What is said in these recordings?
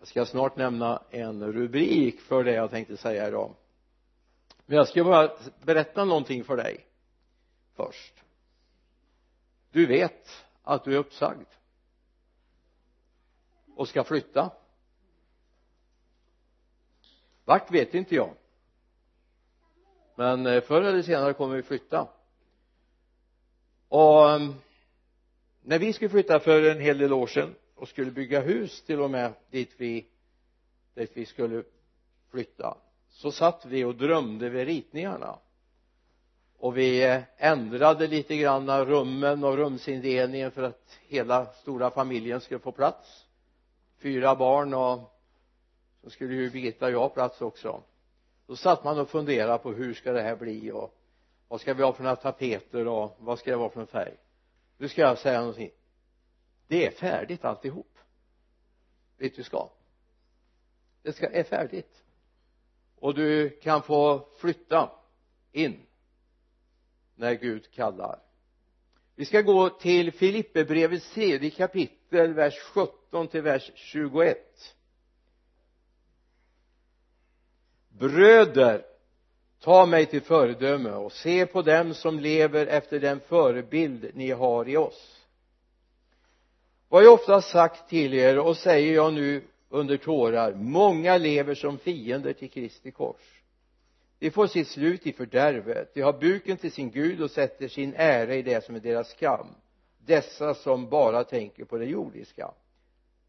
jag ska snart nämna en rubrik för det jag tänkte säga idag? Men jag ska bara berätta någonting för dig först. Du vet att du är uppsagd och ska flytta. Vart vet inte jag. Men eh, förr eller senare kommer vi flytta. Och mm, när vi skulle flytta för en hel del år sedan och skulle bygga hus till och med dit vi dit vi skulle flytta så satt vi och drömde vid ritningarna. Och vi ändrade lite grann rummen och rumsindelningen för att hela stora familjen skulle få plats. Fyra barn och så skulle ju Birgitta och jag ha plats också. Då satt man och funderade på hur ska det här bli och vad ska vi ha för några tapeter och vad ska det vara för en färg? Nu ska jag säga någonting det är färdigt alltihop. Vet du ska? Det ska, är färdigt. Och du kan få flytta in när Gud kallar. Vi ska gå till Filipperbrevets tredje kapitel vers 17 till vers 21 bröder ta mig till föredöme och se på dem som lever efter den förebild ni har i oss vad jag ofta sagt till er och säger jag nu under tårar många lever som fiender till Kristi kors. De får sitt slut i fördärvet. De har buken till sin Gud och sätter sin ära i det som är deras skam. Dessa som bara tänker på det jordiska.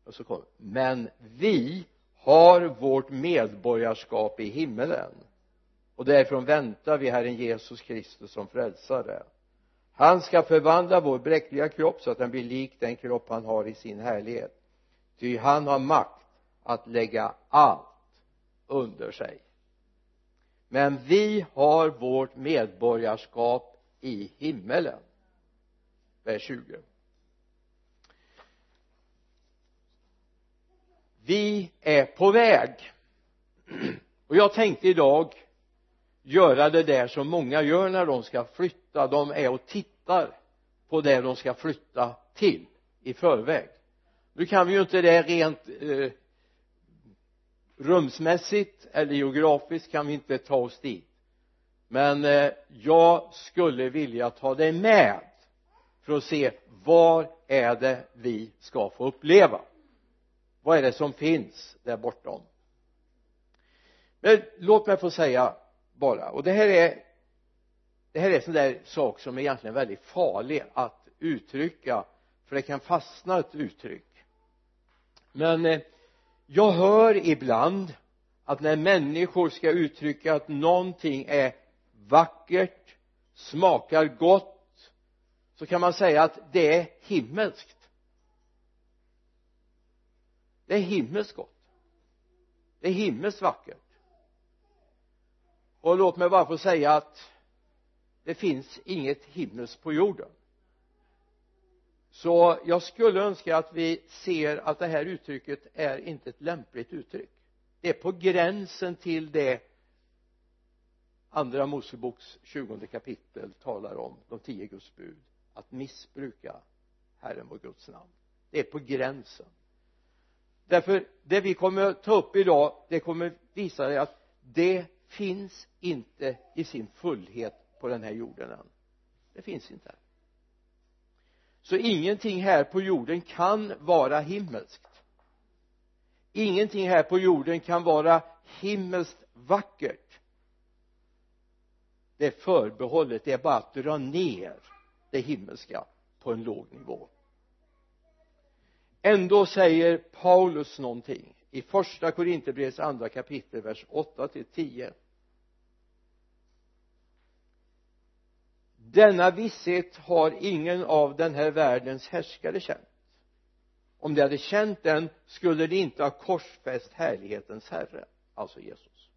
Och så kommer men vi har vårt medborgarskap i himmelen. Och därifrån väntar vi Herren Jesus Kristus som frälsare han ska förvandla vår bräckliga kropp så att den blir lik den kropp han har i sin härlighet. Ty han har makt att lägga allt under sig. Men vi har vårt medborgarskap i himmelen. Vers 20 vi är på väg. Och jag tänkte idag göra det där som många gör när de ska flytta. De är och tittar på det de ska flytta till i förväg. Nu kan vi ju inte det rent eh, rumsmässigt eller geografiskt kan vi inte ta oss dit. Men eh, jag skulle vilja ta dig med för att se var är det vi ska få uppleva. Vad är det som finns där bortom? Men låt mig få säga bara. Och det här är det här är en sån där sak som är egentligen väldigt farlig att uttrycka för det kan fastna ett uttryck. Men eh, jag hör ibland att när människor ska uttrycka att någonting är vackert smakar gott så kan man säga att det är himmelskt. Det är himmelskt gott. Det är himmelskt vackert och låt mig bara få säga att det finns inget himmelskt på jorden. Så jag skulle önska att vi ser att det här uttrycket är inte ett lämpligt uttryck. Det är på gränsen till det andra Moseboks tjugonde kapitel talar om de tio Guds bud att missbruka Herren vår Guds namn. Det är på gränsen. Därför det vi kommer att ta upp idag det kommer visa dig att det finns inte i sin fullhet på den här jorden än. Det finns inte. Så ingenting här på jorden kan vara himmelskt. Ingenting här på jorden kan vara himmelskt vackert. Det är förbehållet det är bara att dra ner det himmelska på en låg nivå. Ändå säger Paulus någonting i första Korinthierbrevets andra kapitel vers 8 till 10 denna visshet har ingen av den här världens härskare känt. Om de hade känt den skulle de inte ha korsfäst härlighetens herre alltså Jesus.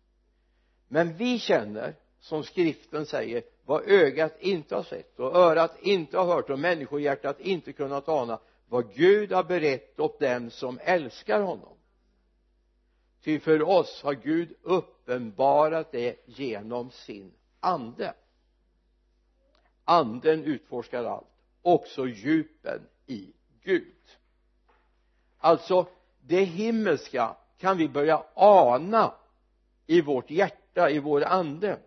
Men vi känner som skriften säger vad ögat inte har sett och örat inte har hört och människohjärtat inte kunnat ana vad Gud har berett åt dem som älskar honom ty för oss har Gud uppenbarat det genom sin ande. Anden utforskar allt också djupen i Gud. Alltså det himmelska kan vi börja ana i vårt hjärta, i vår ande.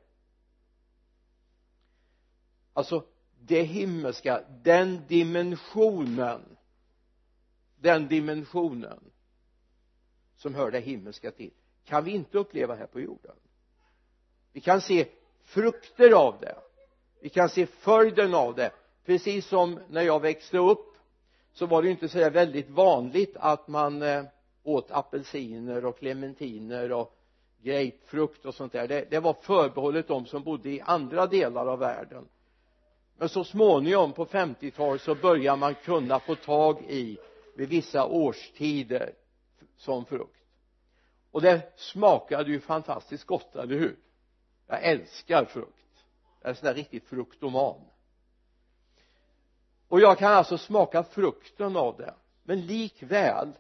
Alltså det himmelska, den dimensionen den dimensionen som hör det himmelska till. Kan vi inte uppleva här på jorden? Vi kan se frukter av det. Vi kan se följden av det. Precis som när jag växte upp så var det ju inte så där väldigt vanligt att man eh, åt apelsiner och clementiner och grapefrukt och sånt där. Det, det var förbehållet de som bodde i andra delar av världen. Men så småningom på 50-talet så började man kunna få tag i vid vissa årstider som frukt. Och det smakade ju fantastiskt gott, eller hur? Jag älskar frukt. Jag är sån där riktigt fruktoman. Och jag kan alltså smaka frukten av det. Men likväl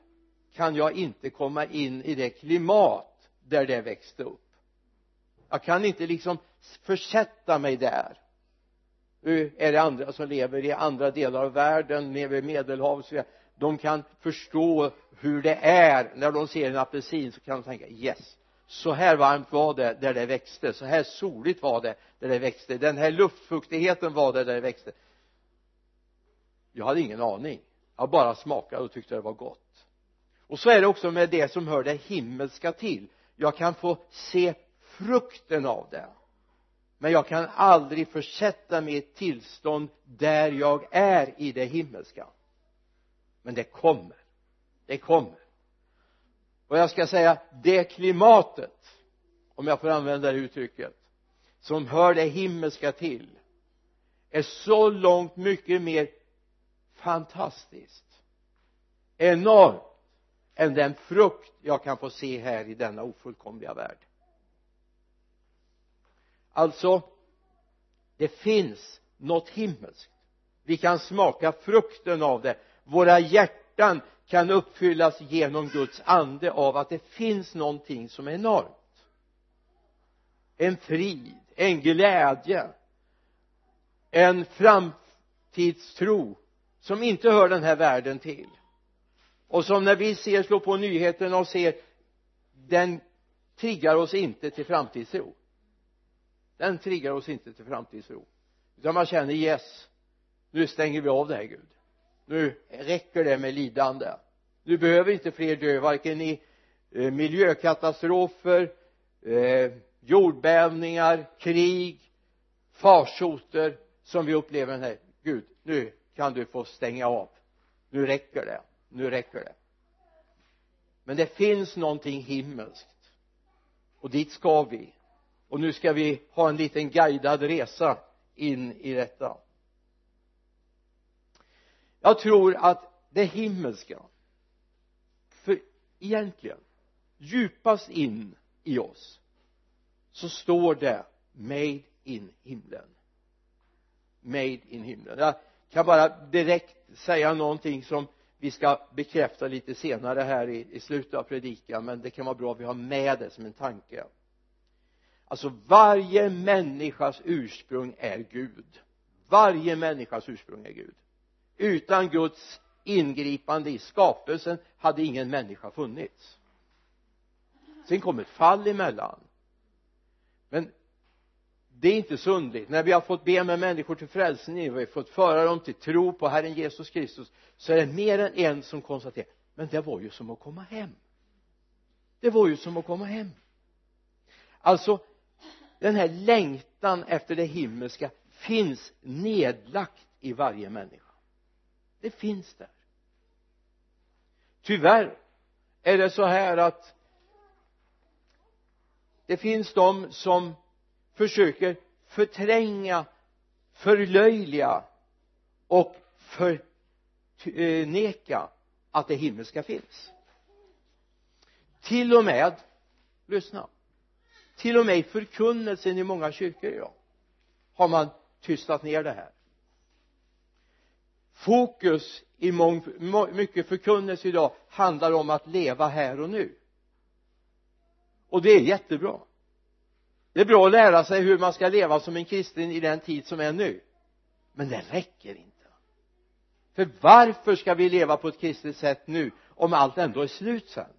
kan jag inte komma in i det klimat där det växte upp. Jag kan inte liksom försätta mig där. Nu är det andra som lever i andra delar av världen nere vid medelhavet de kan förstå hur det är. När de ser en apelsin så kan de tänka yes. Så här varmt var det där det växte. Så här soligt var det där det växte. Den här luftfuktigheten var det där det växte. Jag hade ingen aning. Jag bara smakade och tyckte det var gott. Och så är det också med det som hör det himmelska till. Jag kan få se frukten av det. Men jag kan aldrig försätta mig i ett tillstånd där jag är i det himmelska men det kommer. Det kommer. Och jag ska säga det klimatet om jag får använda det uttrycket som hör det himmelska till är så långt mycket mer fantastiskt enormt än den frukt jag kan få se här i denna ofullkomliga värld. Alltså det finns något himmelskt. Vi kan smaka frukten av det våra hjärtan kan uppfyllas genom Guds ande av att det finns någonting som är enormt. En frid, en glädje en framtidstro som inte hör den här världen till. Och som när vi ser, slår på nyheterna och ser den triggar oss inte till framtidstro. Den triggar oss inte till framtidstro. Utan man känner yes nu stänger vi av det här Gud nu räcker det med lidande. Nu behöver inte fler dö varken i eh, miljökatastrofer eh, jordbävningar, krig farsoter som vi upplever den här. Gud nu kan du få stänga av. Nu räcker det. Nu räcker det. Men det finns någonting himmelskt. Och dit ska vi. Och nu ska vi ha en liten guidad resa in i detta jag tror att det himmelska för egentligen djupast in i oss så står det made in himlen. Made in himlen. Jag kan bara direkt säga någonting som vi ska bekräfta lite senare här i, i slutet av predikan men det kan vara bra att vi har med det som en tanke. Alltså varje människas ursprung är Gud. Varje människas ursprung är Gud utan Guds ingripande i skapelsen hade ingen människa funnits. Sen kom ett fall emellan. Men det är inte så underligt. När vi har fått be med människor till frälsning och vi har fått föra dem till tro på Herren Jesus Kristus så är det mer än en som konstaterar men det var ju som att komma hem. Det var ju som att komma hem. Alltså den här längtan efter det himmelska finns nedlagt i varje människa det finns där. Tyvärr är det så här att det finns de som försöker förtränga förlöjliga och förneka att det himmelska finns. Till och med lyssna till och med i förkunnelsen i många kyrkor idag har man tystat ner det här fokus i mång, mycket förkunnelse idag handlar om att leva här och nu. Och det är jättebra. Det är bra att lära sig hur man ska leva som en kristen i den tid som är nu. Men det räcker inte. För varför ska vi leva på ett kristet sätt nu om allt ändå är slut sen?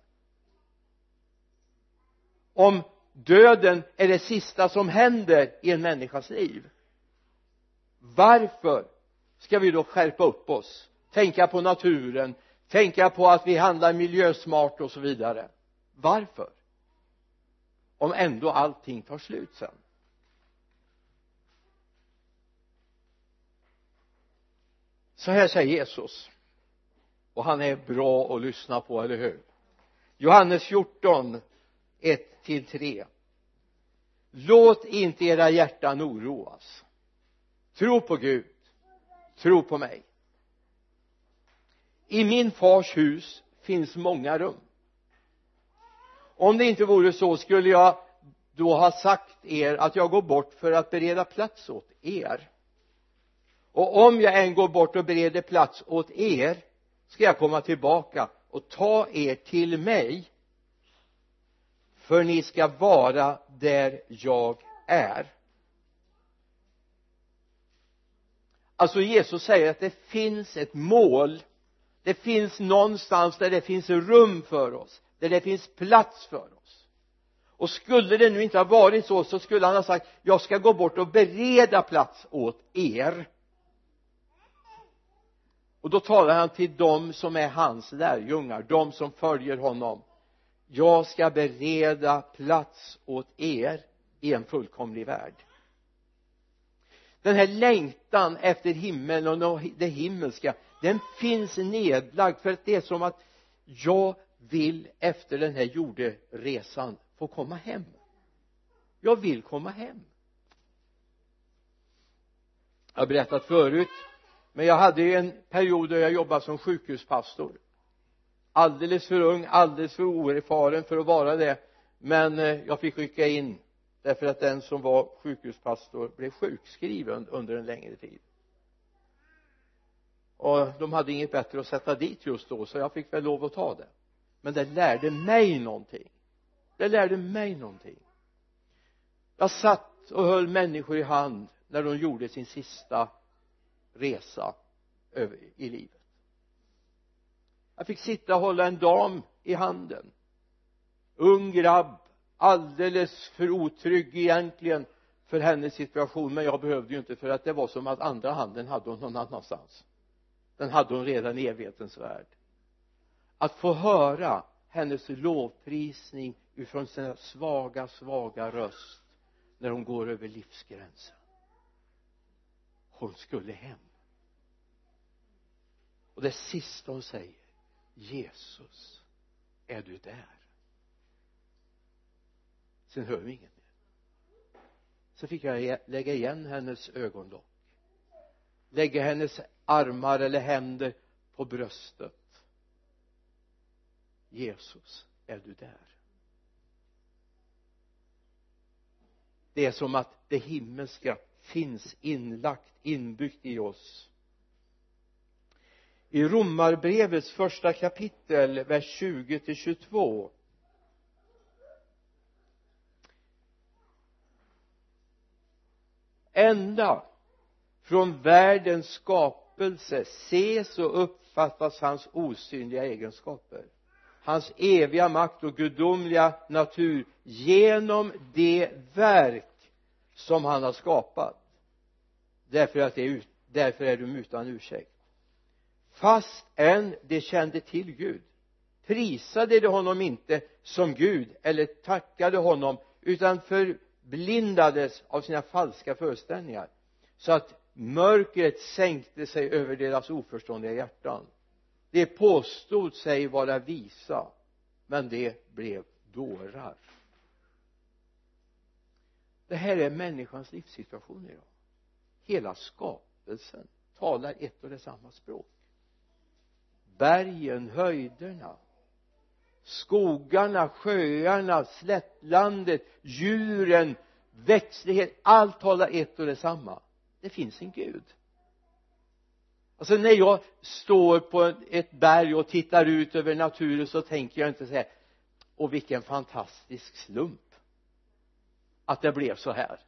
Om döden är det sista som händer i en människas liv. Varför ska vi då skärpa upp oss. Tänka på naturen tänka på att vi handlar miljösmart och så vidare. Varför? Om ändå allting tar slut sen. Så här säger Jesus. Och han är bra att lyssna på, eller hur? Johannes 14 1 till 3 låt inte era hjärtan oroas. Tro på Gud tro på mig. I min fars hus finns många rum. Om det inte vore så skulle jag då ha sagt er att jag går bort för att bereda plats åt er? Och om jag än går bort och bereder plats åt er ska jag komma tillbaka och ta er till mig? För ni ska vara där jag är. Alltså Jesus säger att det finns ett mål. Det finns någonstans där det finns rum för oss där det finns plats för oss. Och skulle det nu inte ha varit så så skulle han ha sagt jag ska gå bort och bereda plats åt er. Och då talar han till dem som är hans lärjungar, de som följer honom. Jag ska bereda plats åt er i en fullkomlig värld den här längtan efter himmelen och det himmelska den finns nedlagd för att det är som att jag vill efter den här jorderesan få komma hem. Jag vill komma hem. Jag har berättat förut men jag hade en period då jag jobbade som sjukhuspastor. Alldeles för ung, alldeles för oerfaren för att vara det men eh, jag fick rycka in därför att den som var sjukhuspastor blev sjukskriven under en längre tid. Och de hade inget bättre att sätta dit just då så jag fick väl lov att ta det. Men det lärde mig någonting. Det lärde mig någonting. Jag satt och höll människor i hand när de gjorde sin sista resa i livet. Jag fick sitta och hålla en dam i handen. Ung grabb alldeles för otrygg egentligen för hennes situation men jag behövde ju inte för att det var som att andra handen hade hon någon annanstans. Den hade hon redan i evighetens värld. Att få höra hennes lovprisning ifrån sin svaga svaga röst när hon går över livsgränsen. Hon skulle hem. Och det sista hon säger Jesus är du där? Sen hör vi inget mer. Så fick jag lägga igen hennes ögonlock. Lägga hennes armar eller händer på bröstet. Jesus är du där? Det är som att det himmelska finns inlagt inbyggt i oss. I romarbrevets första kapitel vers 20 till 22 ända från världens skapelse ses och uppfattas hans osynliga egenskaper. Hans eviga makt och gudomliga natur genom det verk som han har skapat. Därför att det är, därför är de utan ursäkt. Fast än de kände till Gud prisade de honom inte som Gud eller tackade honom utan för förblindades av sina falska föreställningar så att mörkret sänkte sig över deras oförståndiga hjärtan. De påstod sig vara visa men de blev dårar. Det här är människans livssituation idag. Hela skapelsen talar ett och detsamma språk. Bergen, höjderna skogarna, sjöarna, slättlandet, djuren, växtlighet, allt talar ett och detsamma. Det finns en Gud. Alltså när jag står på ett berg och tittar ut över naturen så tänker jag inte så här och vilken fantastisk slump att det blev så här.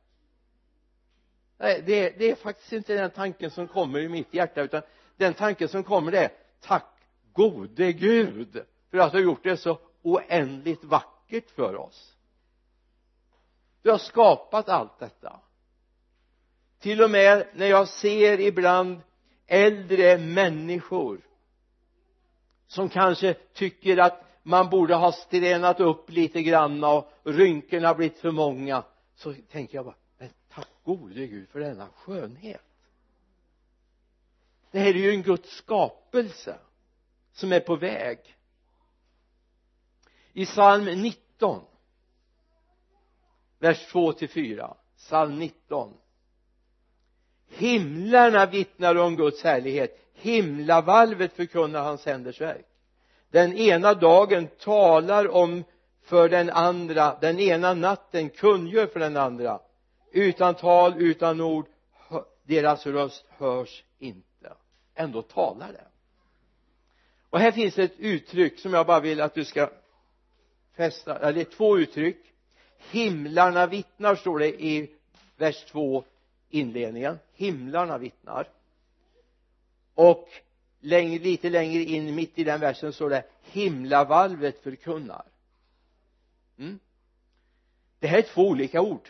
Nej det, det är faktiskt inte den tanken som kommer i mitt hjärta utan den tanken som kommer det är tack gode Gud för att du har gjort det så oändligt vackert för oss. Du har skapat allt detta. Till och med när jag ser ibland äldre människor som kanske tycker att man borde ha strenat upp lite grann och rynkorna blivit för många så tänker jag bara men tack gode gud för denna skönhet. Det här är ju en Guds skapelse som är på väg i psalm 19 vers 2 till 4 psalm 19 himlarna vittnar om Guds härlighet. Himlavalvet förkunnar hans händers verk. Den ena dagen talar om för den andra den ena natten kungör för den andra. Utan tal utan ord deras röst hörs inte. Ändå talar det och här finns ett uttryck som jag bara vill att du ska fästa eller två uttryck. Himlarna vittnar står det i vers 2 inledningen. Himlarna vittnar. Och längre, lite längre in mitt i den versen står det himlavalvet förkunnar. Mm. det här är två olika ord.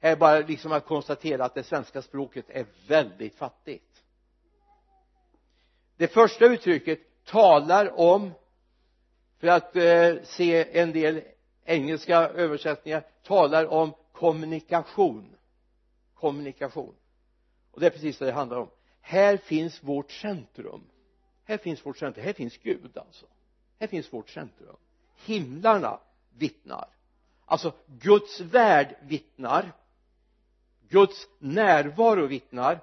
Här är bara liksom att konstatera att det svenska språket är väldigt fattigt. Det första uttrycket talar om för att eh, se en del engelska översättningar talar om kommunikation. Kommunikation. Och det är precis vad det handlar om. Här finns vårt centrum. Här finns vårt centrum, här finns Gud alltså. Här finns vårt centrum. Himlarna vittnar. Alltså Guds värld vittnar. Guds närvaro vittnar.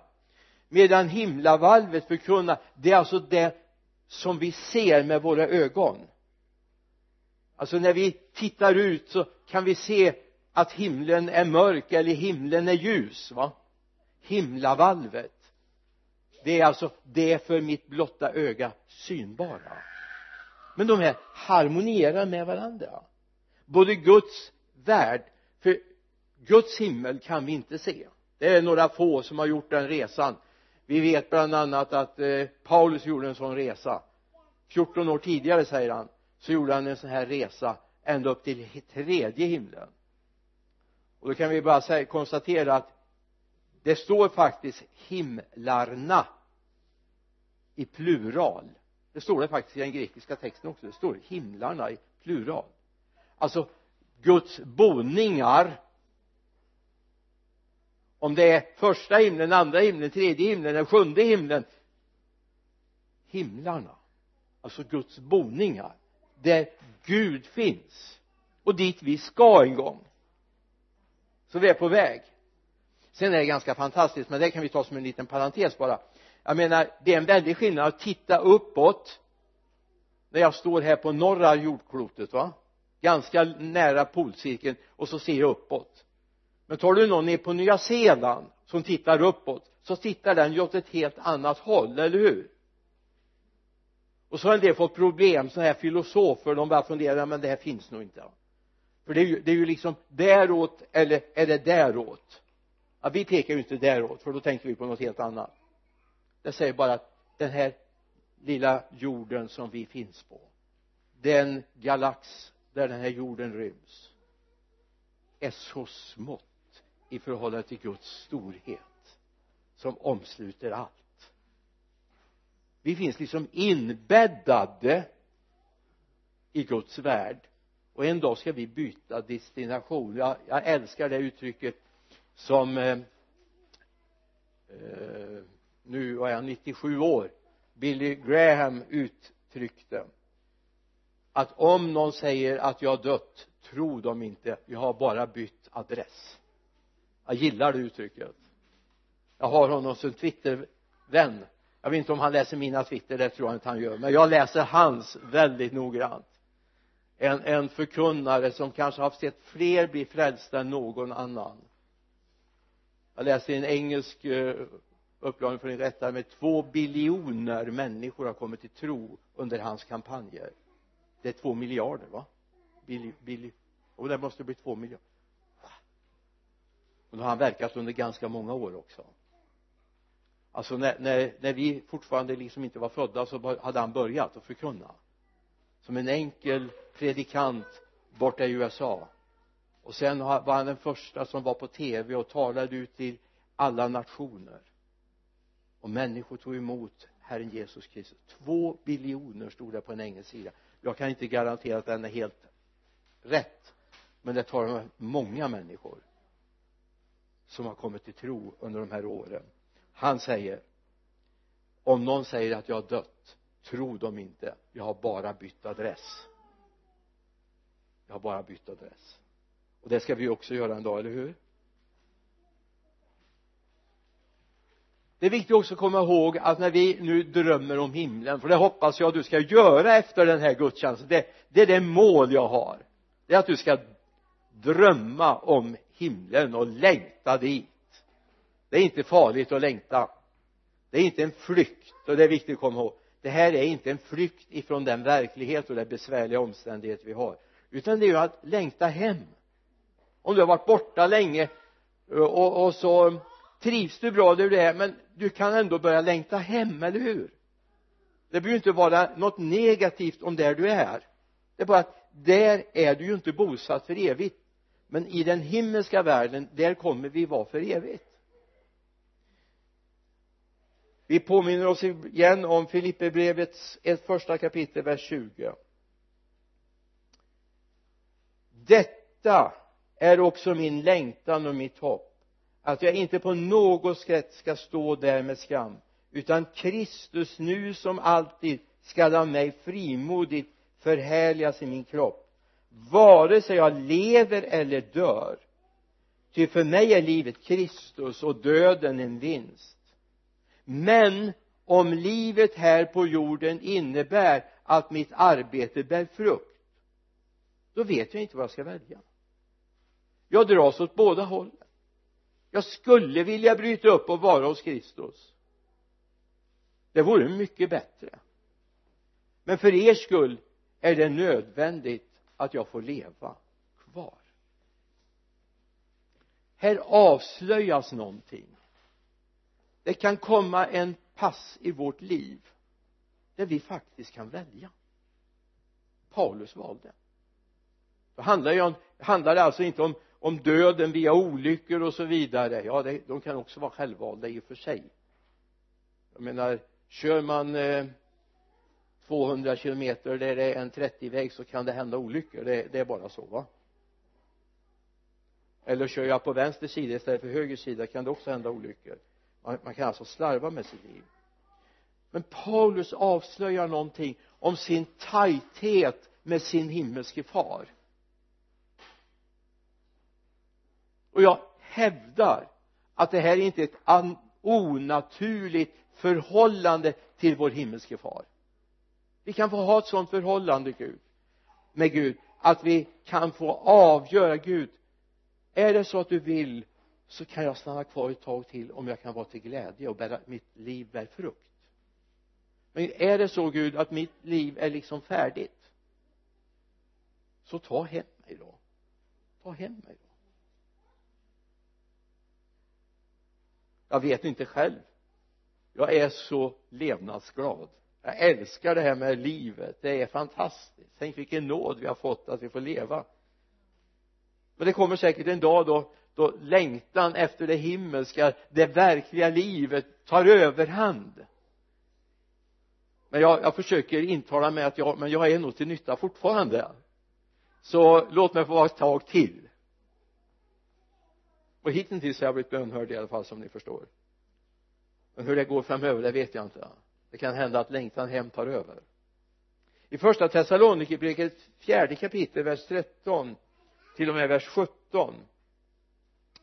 Medan himlavalvet förkunnar det är alltså det som vi ser med våra ögon alltså när vi tittar ut så kan vi se att himlen är mörk eller himlen är ljus va? Himlavalvet. Det är alltså det för mitt blotta öga synbara. Men de här harmonierar med varandra. Både Guds värld för Guds himmel kan vi inte se. Det är några få som har gjort den resan. Vi vet bland annat att eh, Paulus gjorde en sån resa. 14 år tidigare säger han så gjorde han en sån här resa ända upp till tredje himlen. Och då kan vi bara säga, konstatera att det står faktiskt himlarna i plural. Det står det faktiskt i den grekiska texten också. Det står himlarna i plural. Alltså Guds boningar om det är första himlen, andra himlen, tredje himlen eller sjunde himlen himlarna. Alltså Guds boningar där Gud finns. Och dit vi ska en gång. Så vi är på väg. Sen är det ganska fantastiskt men det kan vi ta som en liten parentes bara. Jag menar det är en väldig skillnad att titta uppåt när jag står här på norra jordklotet va? Ganska nära polcirkeln och så ser jag uppåt. Men tar du någon ner på Nya Zeeland som tittar uppåt så tittar den ju åt ett helt annat håll, eller hur? Och så har en del fått problem sådana här filosofer de bara funderar men det här finns nog inte. För det är ju, det är ju liksom däråt eller är det däråt? Ja, vi pekar ju inte däråt för då tänker vi på något helt annat. Det säger bara att den här lilla jorden som vi finns på den galax där den här jorden ryms är så smått i förhållande till Guds storhet som omsluter allt vi finns liksom inbäddade i Guds värld. Och en dag ska vi byta destination. Jag, jag älskar det uttrycket som eh, eh, nu var jag 97 år. Billy Graham uttryckte att om någon säger att jag har dött tro dem inte. Jag har bara bytt adress. Jag gillar det uttrycket. Jag har honom som twittervän jag vet inte om han läser mina twitter det tror jag inte han gör men jag läser hans väldigt noggrant. En, en förkunnare som kanske har sett fler bli frälsta än någon annan. Jag läste en engelsk upplagning upplaga för en rätta med två biljoner människor har kommit till tro under hans kampanjer. Det är två miljarder va? Bilj bilj och det måste bli två miljarder. Och då har han verkat under ganska många år också alltså när, när, när vi fortfarande liksom inte var födda så hade han börjat att förkunna. Som en enkel predikant borta i USA och sen var han den första som var på tv och talade ut till alla nationer. Och människor tog emot Herren Jesus Kristus. Två biljoner stod det på en engelsk sida jag kan inte garantera att den är helt rätt men det talar om många människor som har kommit till tro under de här åren han säger om någon säger att jag har dött tro dem inte. Jag har bara bytt adress. Jag har bara bytt adress. Och det ska vi också göra en dag, eller hur? Det är viktigt också att komma ihåg att när vi nu drömmer om himlen för det hoppas jag att du ska göra efter den här gudstjänsten det, det är det mål jag har. Det är att du ska drömma om himlen och längta dit det är inte farligt att längta. Det är inte en flykt och det är viktigt att komma ihåg. Det här är inte en flykt ifrån den verklighet och den besvärliga omständighet vi har. Utan det är ju att längta hem. Om du har varit borta länge eh, och, och så trivs du bra där du är men du kan ändå börja längta hem, eller hur? Det behöver inte vara något negativt om där du är. Det är bara att där är du ju inte bosatt för evigt. Men i den himmelska världen där kommer vi vara för evigt vi påminner oss igen om Filipperbrevets första kapitel vers 20 detta är också min längtan och mitt hopp att jag inte på något sätt ska stå där med skam utan Kristus nu som alltid skall av mig frimodigt förhärligas i min kropp vare sig jag lever eller dör. Ty för mig är livet Kristus och döden en vinst men om livet här på jorden innebär att mitt arbete bär frukt då vet jag inte vad jag ska välja. Jag dras åt båda hållen. Jag skulle vilja bryta upp och vara hos Kristus. Det vore mycket bättre. Men för er skull är det nödvändigt att jag får leva kvar. Här avslöjas någonting det kan komma en pass i vårt liv där vi faktiskt kan välja. Paulus valde. Då handlar det, om, handlar det alltså inte om, om döden via olyckor och så vidare. Ja det, de kan också vara självvalda i och för sig. Jag menar kör man eh, 200 kilometer där det är en 30-väg så kan det hända olyckor. Det, det är bara så va? Eller kör jag på vänster sida istället för höger sida kan det också hända olyckor man, kan alltså slarva med sitt liv. Men Paulus avslöjar någonting om sin tajthet med sin himmelske far. Och jag hävdar att det här är inte ett onaturligt förhållande till vår himmelske far. Vi kan få ha ett sådant förhållande Gud med Gud att vi kan få avgöra Gud är det så att du vill så kan jag stanna kvar ett tag till om jag kan vara till glädje och bära, mitt liv bär frukt. Men är det så Gud att mitt liv är liksom färdigt så ta hem mig då. Ta hem mig då. Jag vet inte själv. Jag är så levnadsglad. Jag älskar det här med livet. Det är fantastiskt. Tänk vilken nåd vi har fått att vi får leva. Men det kommer säkert en dag då då längtan efter det himmelska det verkliga livet tar överhand. Men jag, jag försöker intala mig att jag, men jag är nog till nytta fortfarande. Så låt mig få vara ett tag till. Och hittills har jag blivit bönhörd i alla fall som ni förstår. Men hur det går framöver det vet jag inte. Det kan hända att längtan hem tar över. I första Thessalonikerbrevet fjärde kapitel vers 13 till och med vers 17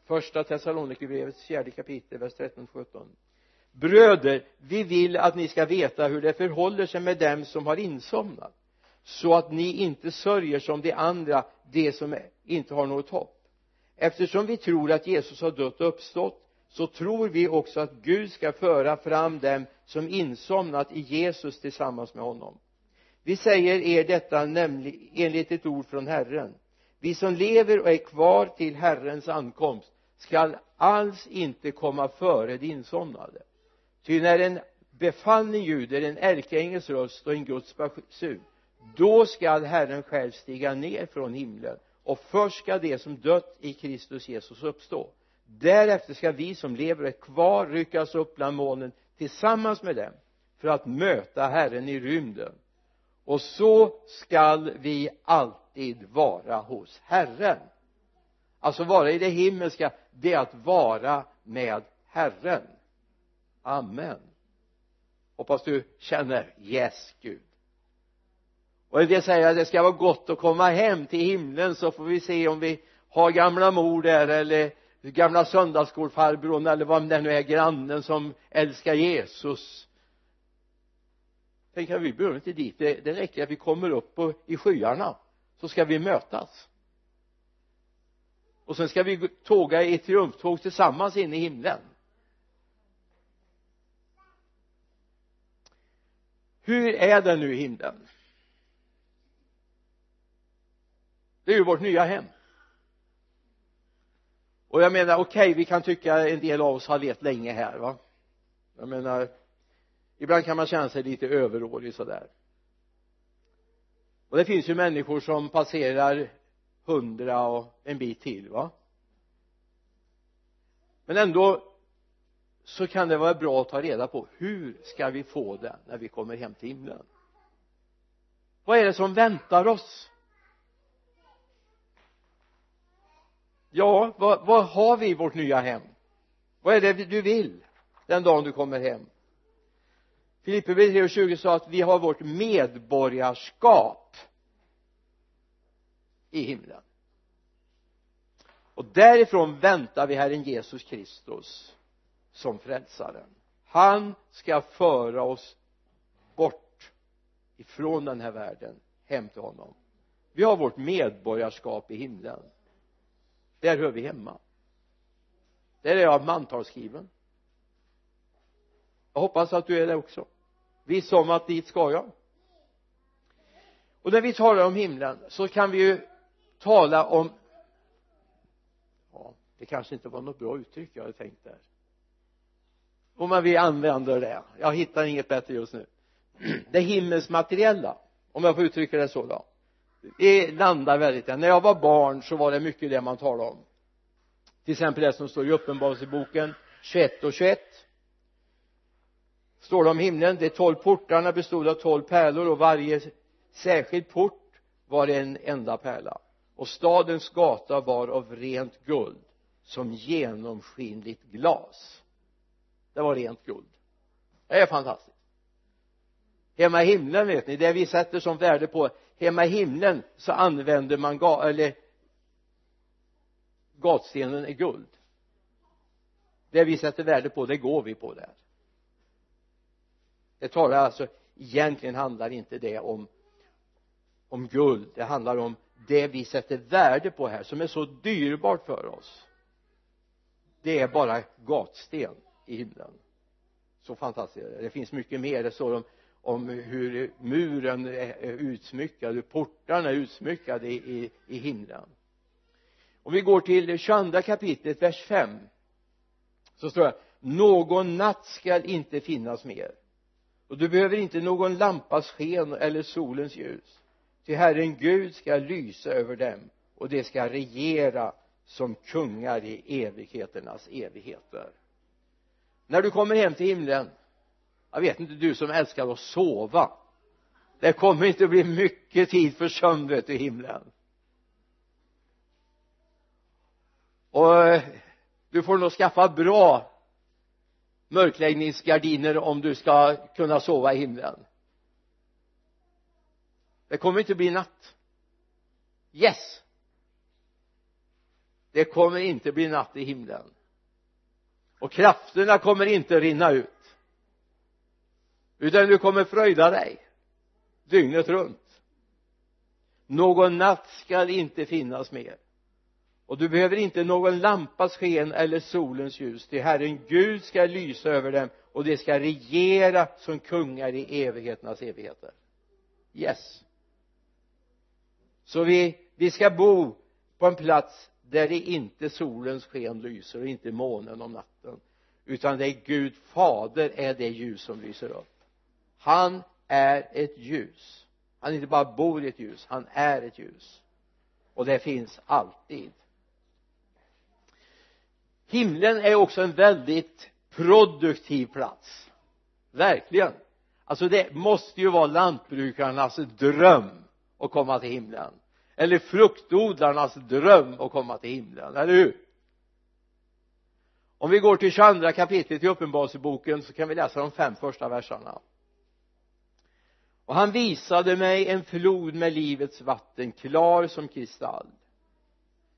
första Thessalonikerbrevets fjärde kapitel vers 13 17 bröder vi vill att ni ska veta hur det förhåller sig med dem som har insomnat så att ni inte sörjer som de andra de som inte har något hopp. Eftersom vi tror att Jesus har dött och uppstått så tror vi också att Gud ska föra fram dem som insomnat i Jesus tillsammans med honom. Vi säger er detta nämligen enligt ett ord från Herren. Vi som lever och är kvar till Herrens ankomst skall alls inte komma före de insomnade ty när en befallning ljuder en ärkeängels röst och en Guds basun då skall Herren själv stiga ner från himlen och först ska det som dött i Kristus Jesus uppstå. Därefter ska vi som lever och är kvar ryckas upp bland molnen tillsammans med dem för att möta Herren i rymden. Och så skall vi alltid vara hos Herren alltså vara i det himmelska det är att vara med Herren. Amen. Hoppas du känner yes Gud. Och en del säger att det ska vara gott att komma hem till himlen så får vi se om vi har gamla mor där eller gamla söndagsskolfarbrorn eller vad det nu är grannen som älskar Jesus. Tänk att vi behöver inte dit. Det, det räcker att vi kommer upp på, i skyarna så ska vi mötas och sen ska vi tåga i triumftåg tillsammans in i himlen. Hur är det nu i himlen? Det är ju vårt nya hem. Och jag menar okej okay, vi kan tycka en del av oss har levt länge här va? Jag menar ibland kan man känna sig lite överårig sådär. Och det finns ju människor som passerar hundra och en bit till va? Men ändå så kan det vara bra att ta reda på hur ska vi få det när vi kommer hem till himlen? Vad är det som väntar oss? Ja vad, vad har vi i vårt nya hem? Vad är det du vill den dagen du kommer hem? Filipperbrevet 3.20 sa att vi har vårt medborgarskap i himlen. Och därifrån väntar vi Herren Jesus Kristus som frälsaren. Han ska föra oss bort ifrån den här världen hem till honom. Vi har vårt medborgarskap i himlen. Där hör vi hemma. Där är jag mantalsskriven. Jag hoppas att du är det också. Viss om att dit ska jag. Och när vi talar om himlen så kan vi ju tala om ja det kanske inte var något bra uttryck jag hade tänkt där. Om man vi använder det. Jag hittar inget bättre just nu. Det himmelsmateriella om jag får uttrycka det så då. Det landar väldigt där när jag var barn så var det mycket det man talade om. Till exempel det som står i uppenbarelseboken 21 och 21 står det om himlen? De tolv portarna bestod av tolv pärlor och varje särskild port var en enda pärla och stadens gata var av rent guld som genomskinligt glas. Det var rent guld. Det är fantastiskt. Hemma i himlen vet ni det vi sätter som värde på hemma i himlen så använder man ga eller gatstenen är guld. Det vi sätter värde på det går vi på där. Det talar alltså egentligen handlar inte det om om guld det handlar om det vi sätter värde på här som är så dyrbart för oss det är bara gatsten i himlen. Så fantastiskt det. Finns mycket mer. Det står om om hur muren är utsmyckad hur portarna är utsmyckade i, i, i himlen. Om vi går till 22 kapitlet vers 5 så står det någon natt skall inte finnas mer. Och du behöver inte någon lampas sken eller solens ljus till Herren Gud ska lysa över dem och de ska regera som kungar i evigheternas evigheter. När du kommer hem till himlen jag vet inte du som älskar att sova det kommer inte bli mycket tid för sömn vet du i himlen. Och eh, du får nog skaffa bra mörkläggningsgardiner om du ska kunna sova i himlen det kommer inte bli natt. Yes! Det kommer inte bli natt i himlen. Och krafterna kommer inte rinna ut. Utan du kommer fröjda dig dygnet runt. Någon natt skall inte finnas mer. Och du behöver inte någon lampas sken eller solens ljus. Till Herren Gud ska lysa över dem och de ska regera som kungar i evigheternas evigheter. Yes så vi, vi ska bo på en plats där det inte solens sken lyser och inte månen om natten utan det är Gud fader är det ljus som lyser upp. Han är ett ljus. Han inte bara bor i ett ljus han är ett ljus. Och det finns alltid. Himlen är också en väldigt produktiv plats. Verkligen. Alltså det måste ju vara lantbrukarnas dröm och komma till himlen. Eller fruktodlarnas dröm att komma till himlen, eller hur? Om vi går till 22 kapitlet i uppenbarelseboken så kan vi läsa de fem första verserna. Och han visade mig en flod med livets vatten klar som kristall.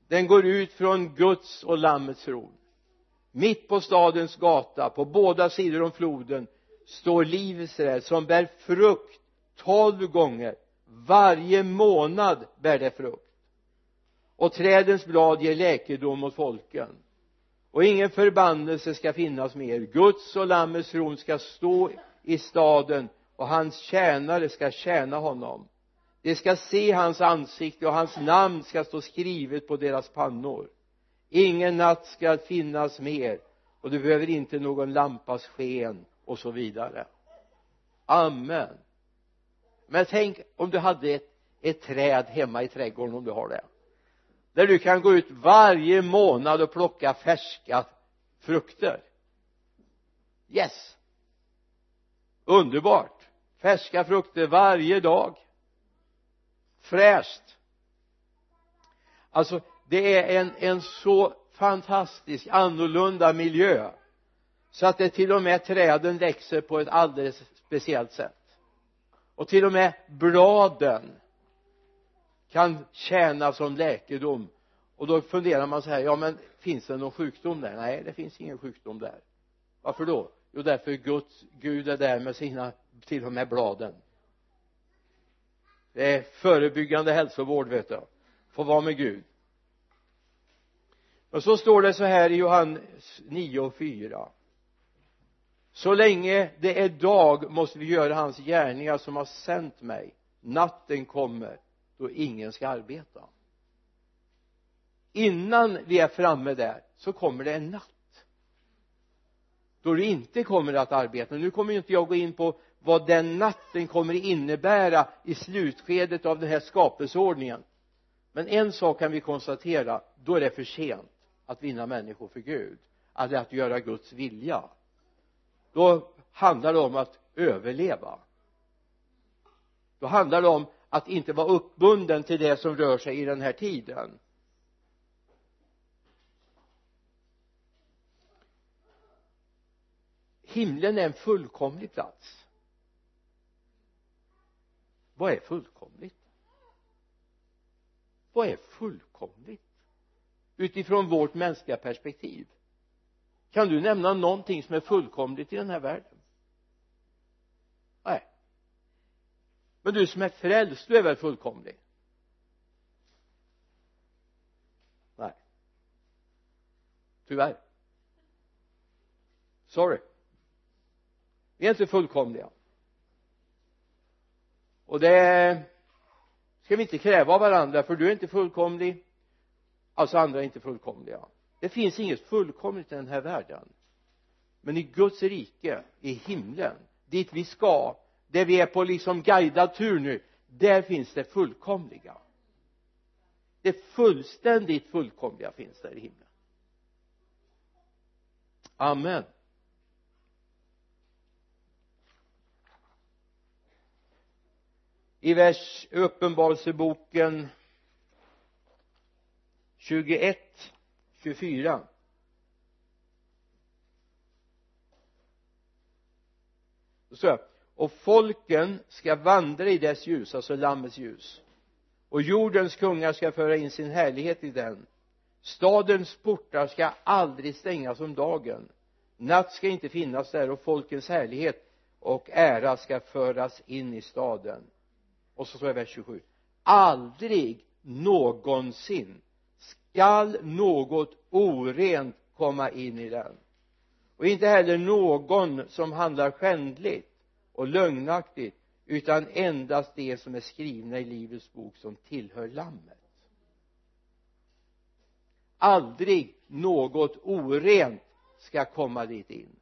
Den går ut från Guds och Lammets tron mitt på stadens gata på båda sidor om floden står livets träd som bär frukt tolv gånger varje månad bär det frukt. Och trädens blad ger läkedom åt folken. Och ingen förbannelse ska finnas mer Guds och Lammets tron ska stå i staden och hans tjänare ska tjäna honom. De ska se hans ansikte och hans namn ska stå skrivet på deras pannor. Ingen natt ska finnas mer och du behöver inte någon lampas sken och så vidare. Amen men tänk om du hade ett, ett träd hemma i trädgården om du har det. Där du kan gå ut varje månad och plocka färska frukter. Yes. Underbart. Färska frukter varje dag. Fräscht. Alltså det är en, en så fantastisk annorlunda miljö så att det till och med träden växer på ett alldeles speciellt sätt och till och med bladen kan tjäna som läkedom. Och då funderar man så här ja men finns det någon sjukdom där? Nej det finns ingen sjukdom där. Varför då? Jo därför Guds Gud är där med sina till och med bladen. Det är förebyggande hälsovård vet du. Få vara med Gud. Och så står det så här i Johannes 9 och 4 så länge det är dag måste vi göra hans gärningar som har sänt mig. Natten kommer då ingen ska arbeta. Innan vi är framme där så kommer det en natt. Då du inte kommer att arbeta. Nu kommer inte jag gå in på vad den natten kommer innebära i slutskedet av den här skapelseordningen. Men en sak kan vi konstatera. Då är det för sent att vinna människor för Gud. Eller att göra Guds vilja då handlar det om att överleva. Då handlar det om att inte vara uppbunden till det som rör sig i den här tiden. Himlen är en fullkomlig plats. Vad är fullkomligt? Vad är fullkomligt? Utifrån vårt mänskliga perspektiv kan du nämna någonting som är fullkomligt i den här världen? Nej. Men du som är frälst du är väl fullkomlig? Nej. Tyvärr. Sorry. Vi är inte fullkomliga. Och det ska vi inte kräva av varandra för du är inte fullkomlig. Alltså andra är inte fullkomliga det finns inget fullkomligt i den här världen. Men i Guds rike i himlen dit vi ska där vi är på liksom guidad tur nu där finns det fullkomliga. Det fullständigt fullkomliga finns där i himlen. Amen. I vers uppenbarelseboken 21 24 så står det och folken ska vandra i dess ljus alltså lammets ljus. Och jordens kungar ska föra in sin härlighet i den. Stadens portar ska aldrig stängas om dagen. Natt ska inte finnas där och folkens härlighet och ära ska föras in i staden. Och så står det i vers 27 aldrig någonsin skall något orent komma in i den. Och inte heller någon som handlar skändligt och lögnaktigt utan endast det som är skrivna i livets bok som tillhör lammet. Aldrig något orent ska komma dit in.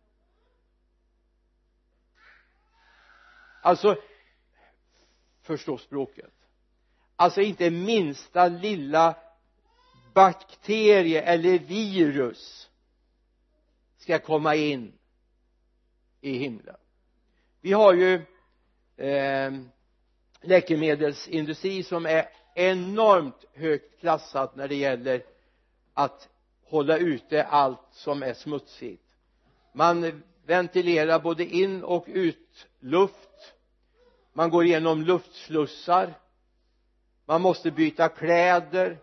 Alltså förstå språket. Alltså inte minsta lilla bakterie eller virus ska komma in i himlen. Vi har ju eh, läkemedelsindustri som är enormt högt klassat när det gäller att hålla ute allt som är smutsigt. Man ventilerar både in och ut luft man går igenom luftslussar. Man måste byta kläder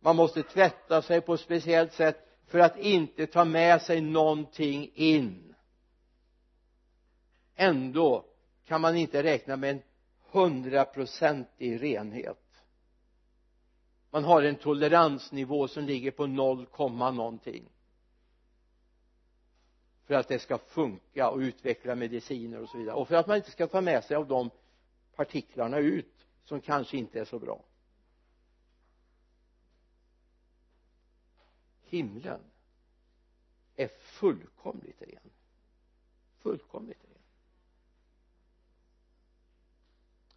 man måste tvätta sig på ett speciellt sätt för att inte ta med sig någonting in. Ändå kan man inte räkna med en hundraprocentig renhet. Man har en toleransnivå som ligger på noll komma någonting. För att det ska funka och utveckla mediciner och så vidare. Och för att man inte ska ta med sig av de partiklarna ut som kanske inte är så bra. Himlen är fullkomligt ren. Fullkomligt ren.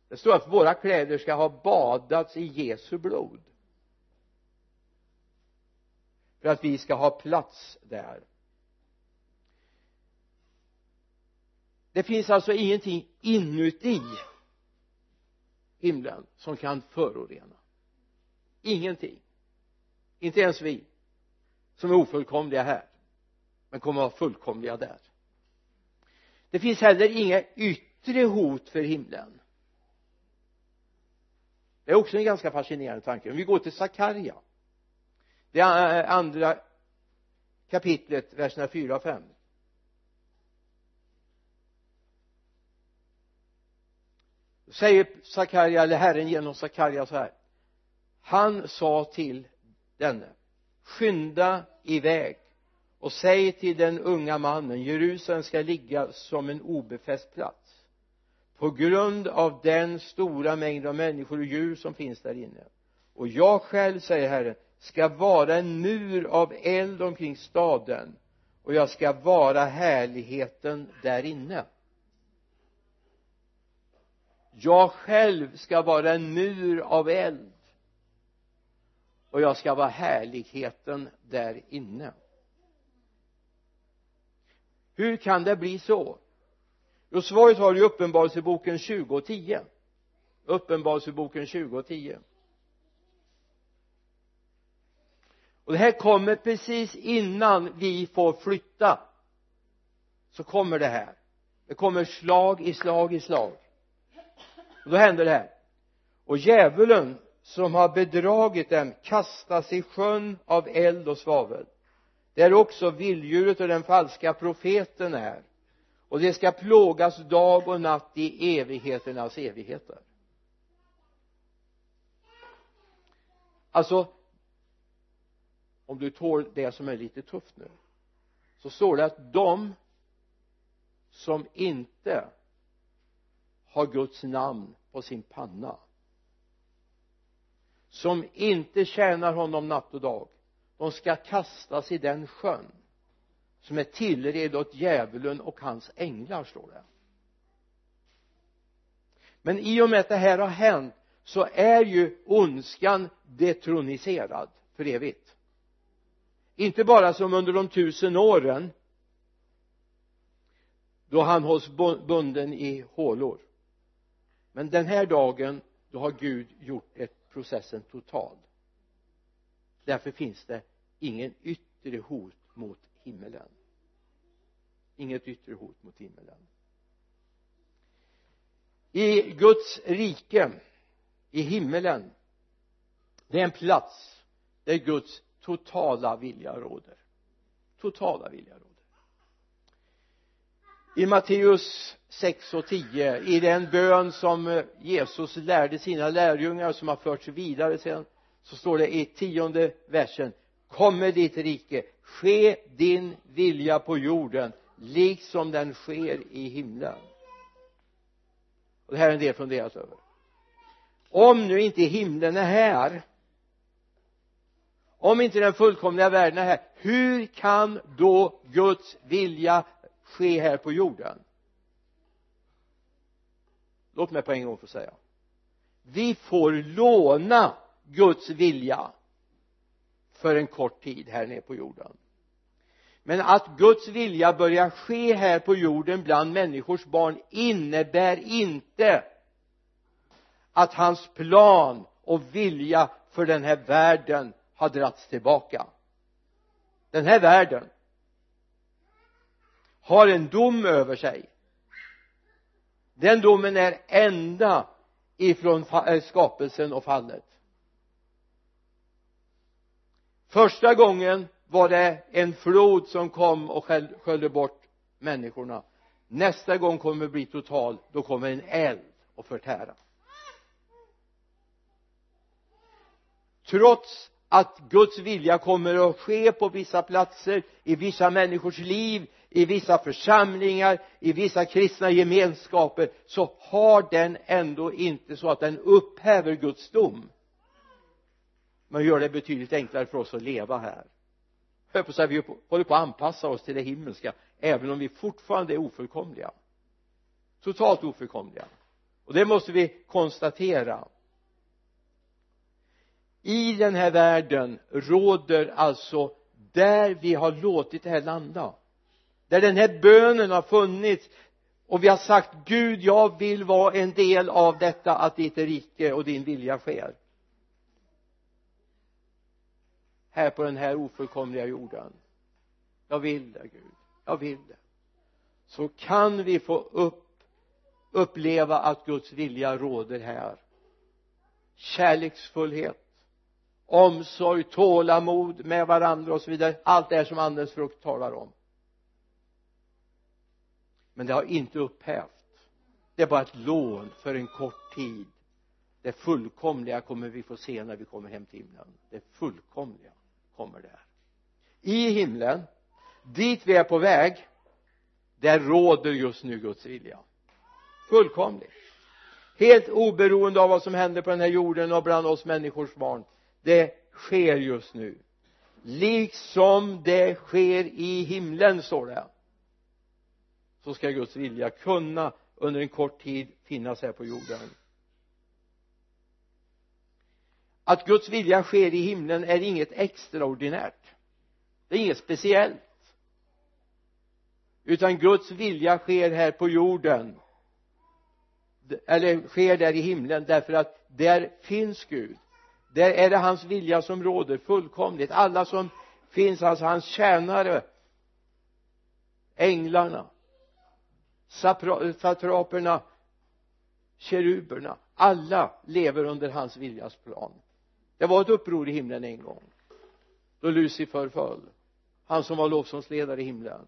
Det står att våra kläder ska ha badats i Jesu blod. För att vi ska ha plats där. Det finns alltså ingenting inuti himlen som kan förorena. Ingenting. Inte ens vi som är ofullkomliga här men kommer att vara fullkomliga där. Det finns heller inga yttre hot för himlen. Det är också en ganska fascinerande tanke. Om vi går till Sakarja det eh, andra kapitlet verserna 4 och 5 säger Sakarja eller Herren genom Sakarja så här. Han sa till denne skynda iväg och säg till den unga mannen Jerusalem ska ligga som en obefäst plats på grund av den stora mängd av människor och djur som finns där inne. Och jag själv säger Herren ska vara en mur av eld omkring staden och jag ska vara härligheten där inne. Jag själv ska vara en mur av eld och jag ska vara härligheten där inne. Hur kan det bli så? Jo svaret har du i uppenbarelseboken 20 och 10 uppenbarelseboken 20 och 10 och det här kommer precis innan vi får flytta. Så kommer det här. Det kommer slag i slag i slag. Och då händer det här. Och djävulen som har bedragit dem kastas i sjön av eld och svavel. Där också vilddjuret och den falska profeten är och det ska plågas dag och natt i evigheternas evigheter. Alltså om du tål det som är lite tufft nu så står det att de som inte har Guds namn på sin panna som inte tjänar honom natt och dag de ska kastas i den sjön som är tillredd åt djävulen och hans änglar står det. Men i och med att det här har hänt så är ju ondskan detroniserad för evigt. Inte bara som under de tusen åren då han hålls bunden i hålor. Men den här dagen då har Gud gjort ett processen total därför finns det ingen yttre hot mot himmelen. Inget yttre hot mot himmelen. I Guds rike i himmelen det är en plats där Guds totala vilja råder. Totala vilja råder. I Matteus 6 och 10 i den bön som eh, Jesus lärde sina lärjungar som har förts vidare sedan så står det i tionde versen kommer ditt rike ske din vilja på jorden liksom den sker i himlen. Och det här är en del funderas över. Om nu inte himlen är här om inte den fullkomliga världen är här hur kan då Guds vilja ske här på jorden? Låt mig på en gång få säga. Vi får låna Guds vilja för en kort tid här nere på jorden. Men att Guds vilja börjar ske här på jorden bland människors barn innebär inte att hans plan och vilja för den här världen har dragits tillbaka. Den här världen har en dom över sig den domen är ända ifrån eh, skapelsen och fallet. Första gången var det en flod som kom och sköljde bort människorna. Nästa gång kommer det bli total. Då kommer en eld och förtära. Trots att Guds vilja kommer att ske på vissa platser i vissa människors liv i vissa församlingar i vissa kristna gemenskaper så har den ändå inte så att den upphäver Guds dom. Men gör det betydligt enklare för oss att leva här. Jag på att säga, vi håller på att anpassa oss till det himmelska även om vi fortfarande är ofullkomliga. Totalt ofullkomliga. Och det måste vi konstatera i den här världen råder alltså där vi har låtit det här landa. Där den här bönen har funnits och vi har sagt Gud jag vill vara en del av detta att ditt rike och din vilja sker. Här på den här ofullkomliga jorden. Jag vill det Gud. Jag vill det. Så kan vi få upp uppleva att Guds vilja råder här. Kärleksfullhet omsorg, tålamod med varandra och så vidare. Allt det här som andens frukt talar om. Men det har inte upphävt. Det är bara ett lån för en kort tid. Det fullkomliga kommer vi få se när vi kommer hem till himlen. Det fullkomliga kommer där. I himlen dit vi är på väg där råder just nu Guds vilja. Fullkomligt. Helt oberoende av vad som händer på den här jorden och bland oss människors barn det sker just nu. Liksom det sker i himlen står det. Så ska Guds vilja kunna under en kort tid finnas här på jorden. Att Guds vilja sker i himlen är inget extraordinärt. Det är inget speciellt. Utan Guds vilja sker här på jorden. Eller sker där i himlen därför att där finns Gud där är det hans vilja som råder fullkomligt. Alla som finns alltså hans tjänare änglarna satraperna keruberna alla lever under hans viljas plan. Det var ett uppror i himlen en gång då Lucifer föll. Han som var lovsångsledare i himlen.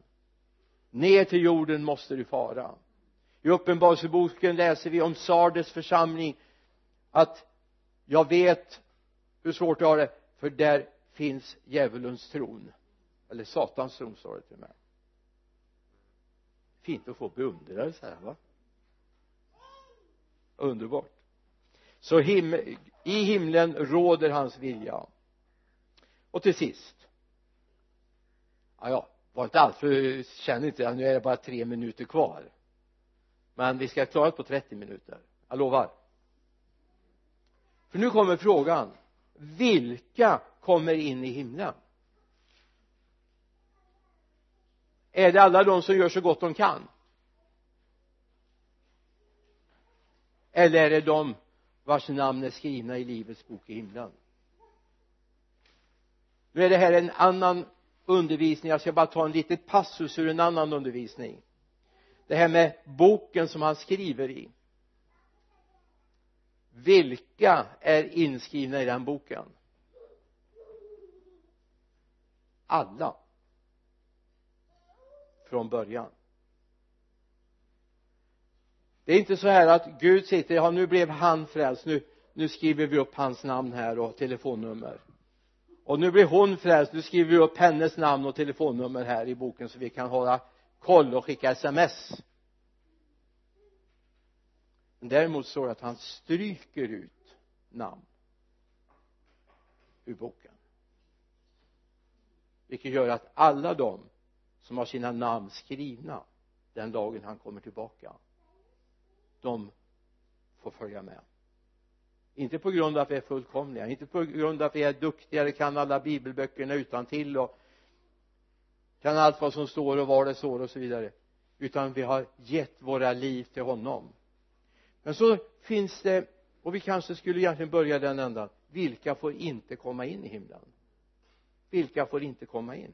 Ner till jorden måste du fara. I uppenbarelseboken läser vi om Sardes församling att jag vet hur svårt du har det för där finns djävulens tron. Eller satans tron står det till mig fint att få beundrare så här va? Underbart. Så him i himlen råder hans vilja. Och till sist. Ja, ja var inte alltför känn inte nu är det bara tre minuter kvar. Men vi ska klara det på 30 minuter. Jag lovar. För nu kommer frågan vilka kommer in i himlen? Är det alla de som gör så gott de kan? Eller är det de vars namn är skrivna i livets bok i himlen? Nu är det här en annan undervisning. Jag ska bara ta en liten passus ur en annan undervisning. Det här med boken som han skriver i vilka är inskrivna i den boken? Alla. Från början. Det är inte så här att Gud sitter, ja nu blev han frälst nu, nu skriver vi upp hans namn här och telefonnummer. Och nu blir hon frälst, nu skriver vi upp hennes namn och telefonnummer här i boken så vi kan hålla koll och skicka sms däremot står det att han stryker ut namn ur boken. Vilket gör att alla de som har sina namn skrivna den dagen han kommer tillbaka de får följa med. Inte på grund av att vi är fullkomliga inte på grund av att vi är duktiga eller kan alla bibelböckerna utan till och kan allt vad som står och var det står och så vidare. Utan vi har gett våra liv till honom men så finns det och vi kanske skulle egentligen börja den ändan vilka får inte komma in i himlen? Vilka får inte komma in?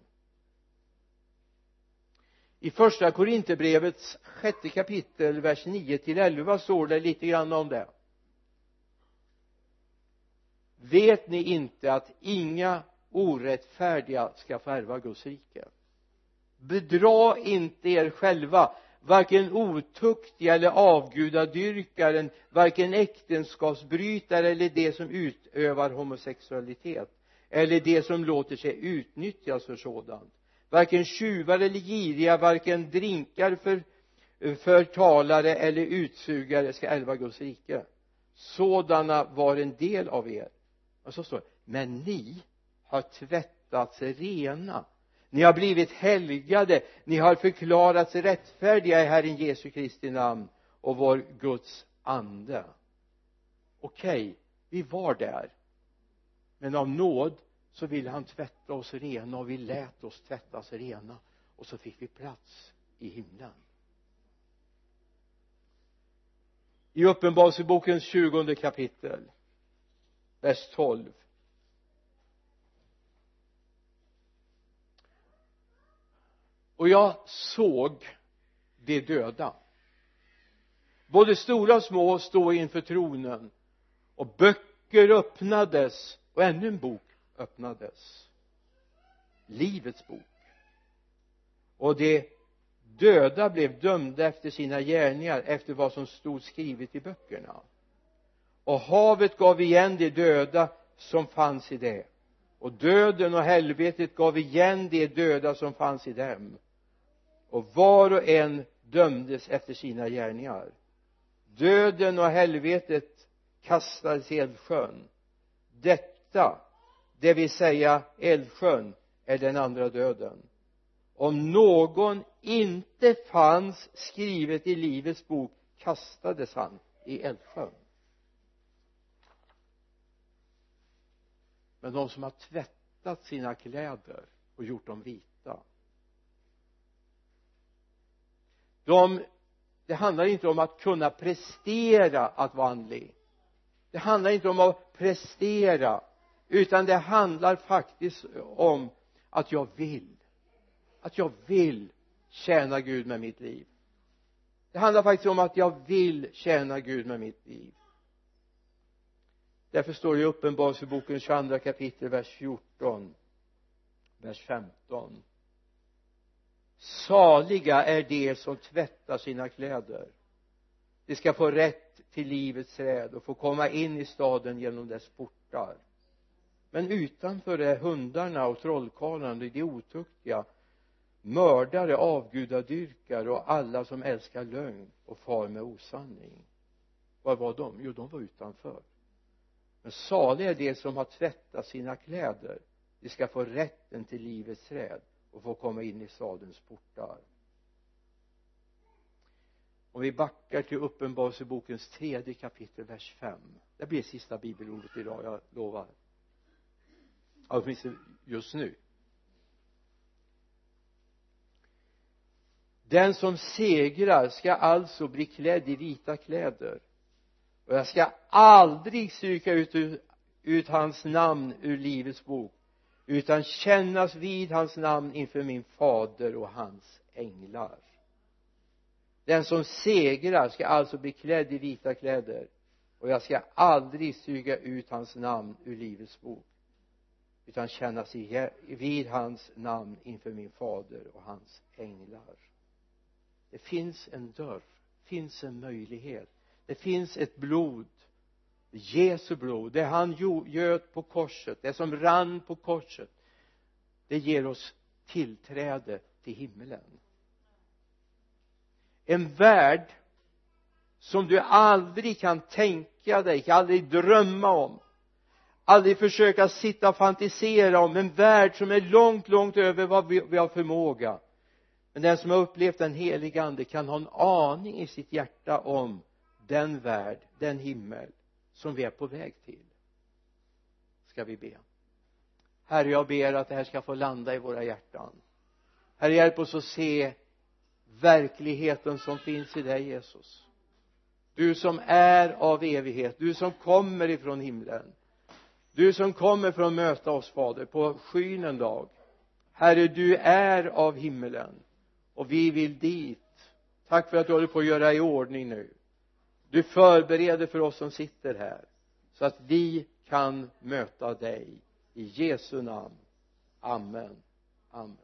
I första korinterbrevets sjätte kapitel vers 9 till 11 står det lite grann om det. Vet ni inte att inga orättfärdiga ska få ärva Guds rike? Bedra inte er själva varken otuktiga eller avgudadyrkaren varken äktenskapsbrytare eller de som utövar homosexualitet eller de som låter sig utnyttjas för sådant. Varken tjuvar eller giriga varken drinkar för förtalare eller utsugare ska ärva Guds rike. Sådana var en del av er. Och så står det men ni har tvättats rena ni har blivit helgade. Ni har förklarats rättfärdiga i Herren Jesu Kristi namn och vår Guds ande. Okej okay, vi var där. Men av nåd så ville han tvätta oss rena och vi lät oss tvättas rena och så fick vi plats i himlen. I uppenbarelsebokens tjugonde kapitel vers 12 och jag såg de döda. Både stora och små stå inför tronen. Och böcker öppnades och ännu en bok öppnades. Livets bok. Och de döda blev dömda efter sina gärningar efter vad som stod skrivet i böckerna. Och havet gav igen de döda som fanns i det. Och döden och helvetet gav igen de döda som fanns i dem och var och en dömdes efter sina gärningar. Döden och helvetet kastades i eldsjön. Detta det vill säga eldsjön är den andra döden. Om någon inte fanns skrivet i livets bok kastades han i eldsjön. Men de som har tvättat sina kläder och gjort dem vita de det handlar inte om att kunna prestera att vara andlig. Det handlar inte om att prestera utan det handlar faktiskt om att jag vill. Att jag vill tjäna Gud med mitt liv. Det handlar faktiskt om att jag vill tjäna Gud med mitt liv. Därför står det i uppenbarelseboken 22 kapitel vers 14 vers 15 saliga är de som tvättar sina kläder. De ska få rätt till livets träd och få komma in i staden genom dess portar. Men utanför är hundarna och trollkarlarna de otuktiga mördare, avgudadyrkare och alla som älskar lögn och far med osanning. Var var de? jo de var utanför. Men saliga är de som har tvättat sina kläder. De ska få rätten till livets träd och få komma in i stadens portar. Om vi backar till uppenbarelsebokens tredje kapitel vers 5 det blir sista bibelordet idag, jag lovar. Åtminstone just nu. Den som segrar ska alltså bli klädd i vita kläder. Och jag ska aldrig stryka ut, ut hans namn ur livets bok utan kännas vid hans namn inför min fader och hans änglar. Den som segrar ska alltså bli klädd i vita kläder och jag ska aldrig suga ut hans namn ur livets bok utan kännas vid hans namn inför min fader och hans änglar. Det finns en dörr finns en möjlighet det finns ett blod Jesu blod det han göt på korset det som rann på korset det ger oss tillträde till himmelen. En värld som du aldrig kan tänka dig, kan aldrig drömma om aldrig försöka sitta och fantisera om. En värld som är långt, långt över vad vi, vi har förmåga. Men den som har upplevt den helige ande kan ha en aning i sitt hjärta om den värld, den himmel som vi är på väg till ska vi be. Herre jag ber att det här ska få landa i våra hjärtan. Herre hjälp oss att se verkligheten som finns i dig Jesus. Du som är av evighet du som kommer ifrån himlen du som kommer för att möta oss fader på skyn en dag. Herre du är av himmelen och vi vill dit. Tack för att du håller på att göra i ordning nu du förbereder för oss som sitter här så att vi kan möta dig. I Jesu namn. Amen. Amen.